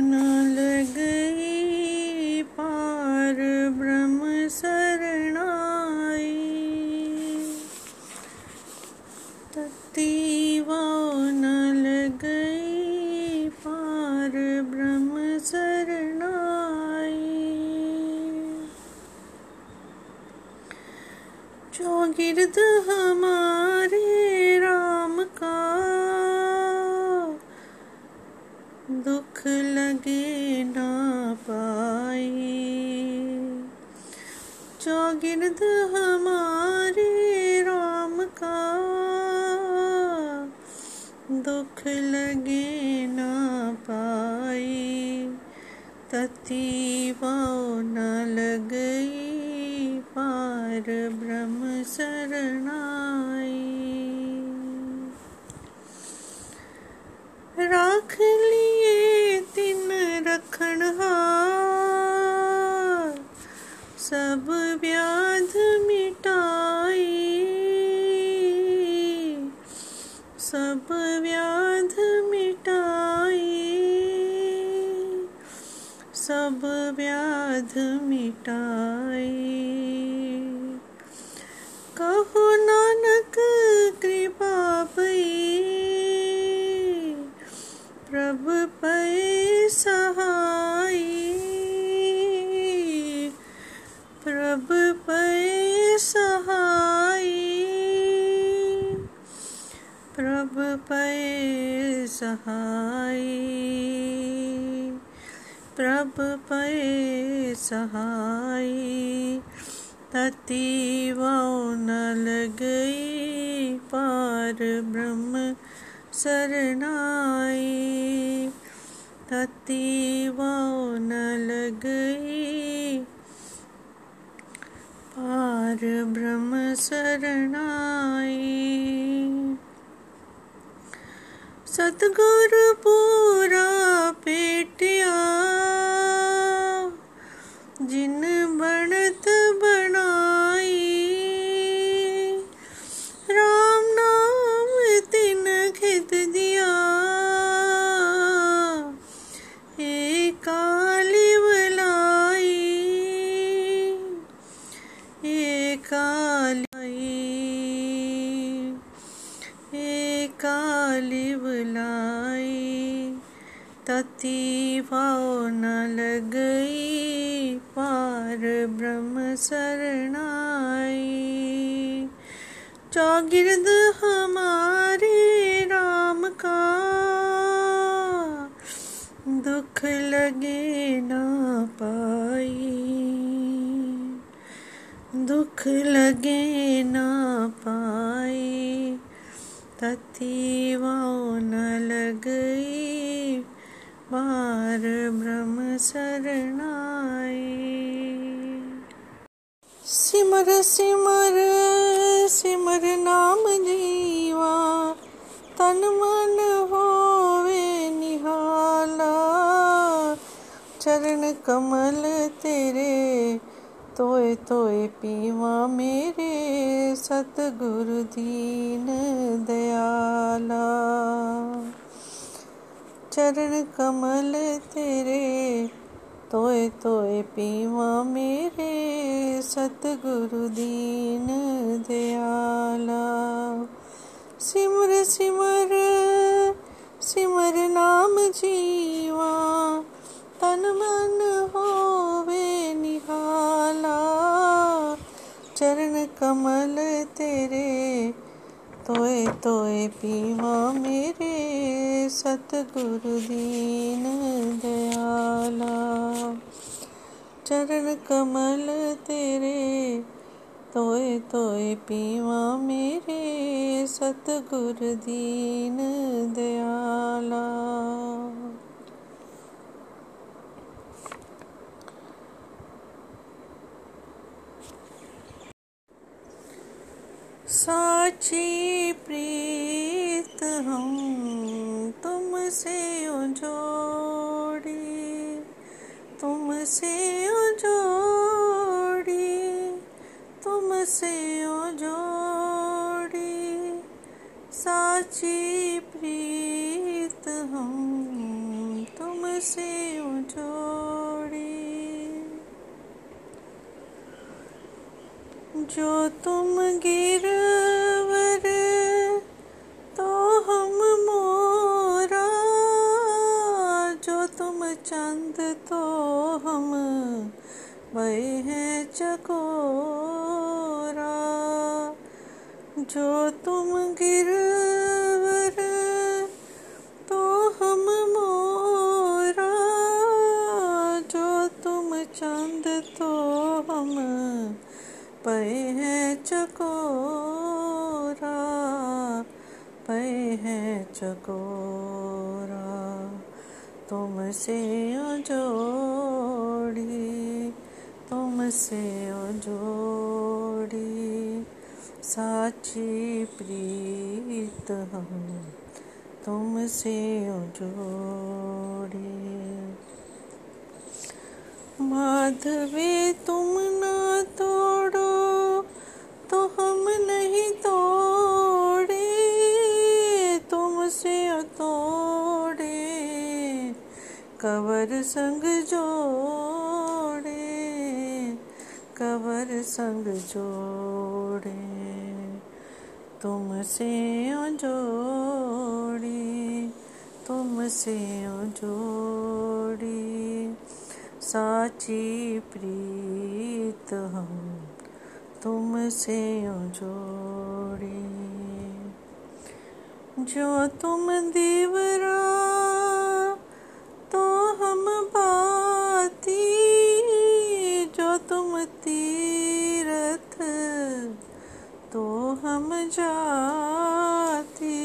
न पार ब्रह्म शरणाई ततीवा न पार ब्रह्म शरणाई जो गिरद हमारे राम का दुख लगे ना पाए। चौगिर्द हमारे राम का, दुख लगे ना पाए। ततीवा न लगई पार ब्रह्म शरणाई राख तिन रखण सब व्याध मिटाई। सब व्याध मिटाई। सब व्याध मिटाई। कहो नानक प्रभ पै सहाय प्रभ पै सहाय प्रभ पै सहाय ततीवा न लगई पार ब्रह्म शरणाई। ततीवा न लगई पार ब्रह्म शरणाई सतगुरु पूरा पेटिया पार ब्रह्म शरणाई। चौगिर्द हमारे राम का, दुख लगे ना पाई। दुख लगे ना पाई ततीवा न लगई बार ब्रह्म शरणाई। सिमर सिमर नाम जीवा, तन मन होवे निहाला। चरण कमल तेरे, तोए तोए पीवा मेरे, सतगुरु दीन दयाला। चरण कमल तेरे तोए तोए पीवा मेरे सतगुरु दीन दयाला। सिमर सिमर सिमर नाम जीवा, तन मन होवे निहाला। चरण कमल तेरे, तोए तोए पीवा मेरे सतगुरु दीन दयाला। चरण कमल तेरे, तोए तोए पीवा मेरे। सतगुरु दीन दयाला। साची प्रीत हम तुमसे जोड़ी तुमसे जोड़ी तुमसे जोड़ी साची प्रीत हम तुमसे जोड़ी जो तुम गिरवर तुम चंद तो हम वही हैं चकोरा, जो तुम गिरवर तो हम मोरा, जो तुम चंद तो हम पे है चकोरा पे है चकोरा। तुमसे जोड़ी तुमसे जोड़ी साची प्रीत हम तुमसे जोड़ी माधवी तुम संग जोड़े कबर संग जोड़े, तुमसे जोड़ी तुमसे जोड़ी साची प्रीत हम, तुमसे जोड़ी जो तुम दीवरा तो हम बाती जो तुम तीरथ तो हम जाती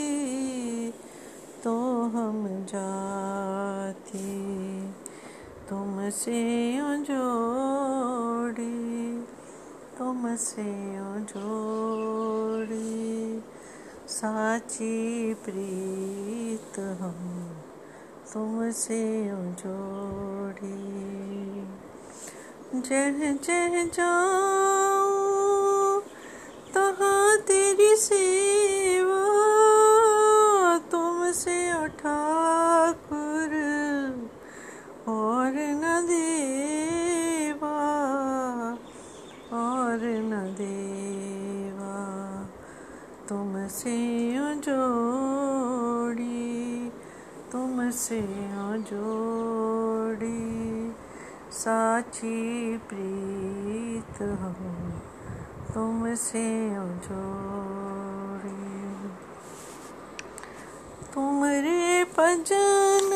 तो हम जाती। तुमसे जोड़ी तुमसे जोड़ी। साची प्रीत हम तुमसे जोड़ी जह जह जाऊँ तहाँ तेरी सेवा तुमसे जोड़ी साची प्रीत हम, तुमसे जोड़ी। तुमरे भजन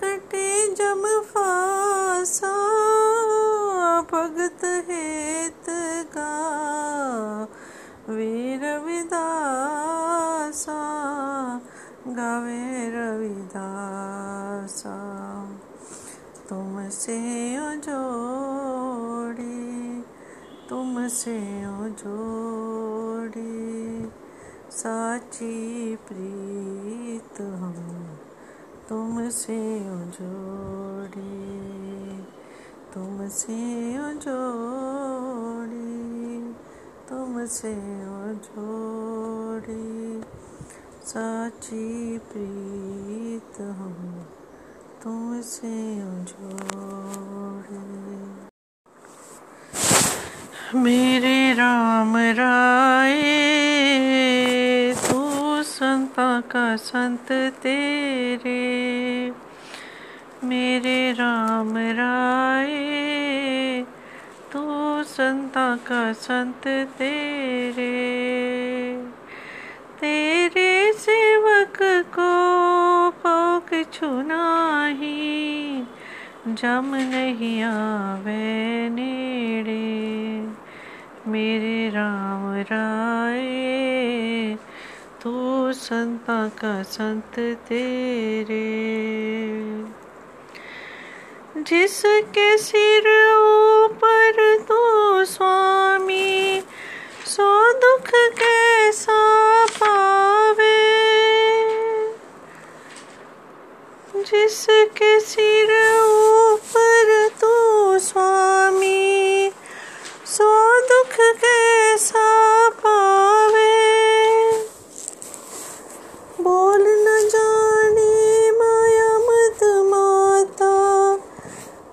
कटे जम फासा, भगत हेत गा तुमसे जोड़ी तुमसे जोड़ी साची प्रीत हम तुमसे जोड़ी तुमसे जोड़ी तुमसे जोड़ी साची प्रीत हम तुमसे जोड़ी मेरे राम राय, तू संता का संत तेरे। मेरे राम राय, तू संता का संत तेरे। तेरे सेवक को पोक छुनाही जम नहीं आवे नेड़े। मेरे राम राय, तू संता का संत तेरे। जिसके सिर ऊपर तू स्वामी, सो दुख कैसा पावे? जिसके सिर ऊपर तू स्वामी, सो दुख कैसा पावे? बोल न जाने माया मत माता,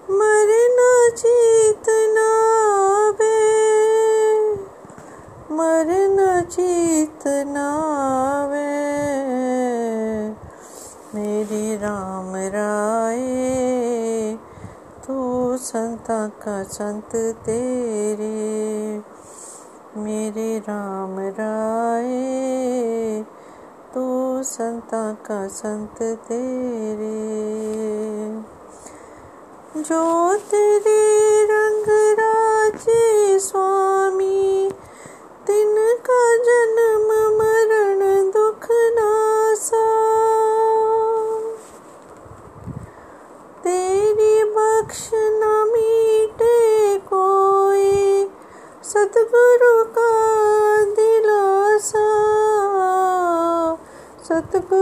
मर न मरना नावे मर न जीतना वे मेरे राम राय तू संता का संत तेरे। मेरे राम राय तू संता का संत तेरे। जो तेरे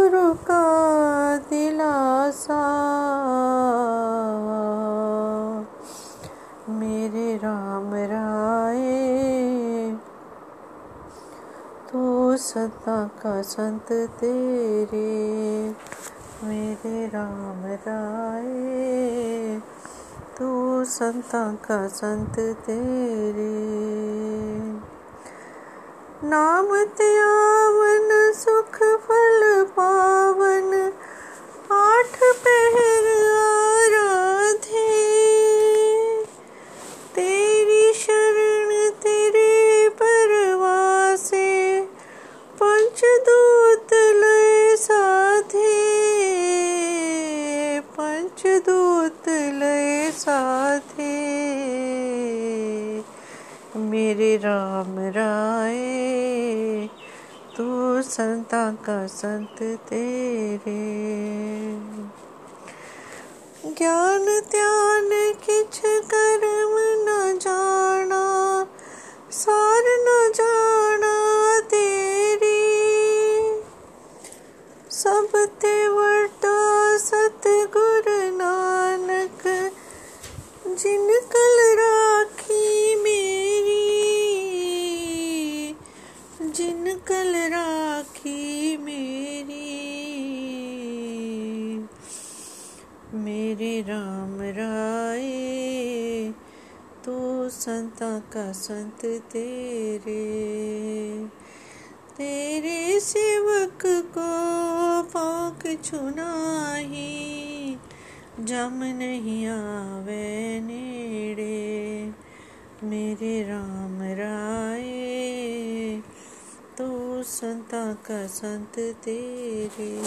सतगुरु का दिलासा। मेरे राम राय, तू सदा का संत तेरे। मेरे राम राय, तू संता का संत तेरे। नाम त्यावन सुख फल पावन। आठ पहर आराधे। तेरी शरण तेरे परवासे, पंचदूत लय साधे। पंचदूत लय साधे। मेरे राम राय संता का संत तेरे। ज्ञान त्यान किछ कर्म न जाना, सार न जाना तेरी। सब ते वर्ता सतगुर नानक, जिन कल राम राय तू संता का संत तेरे। तेरे सेवक को पाक छुनाही जम नहीं आवे नेड़े। मेरे राम राय तू संता का संत तेरे।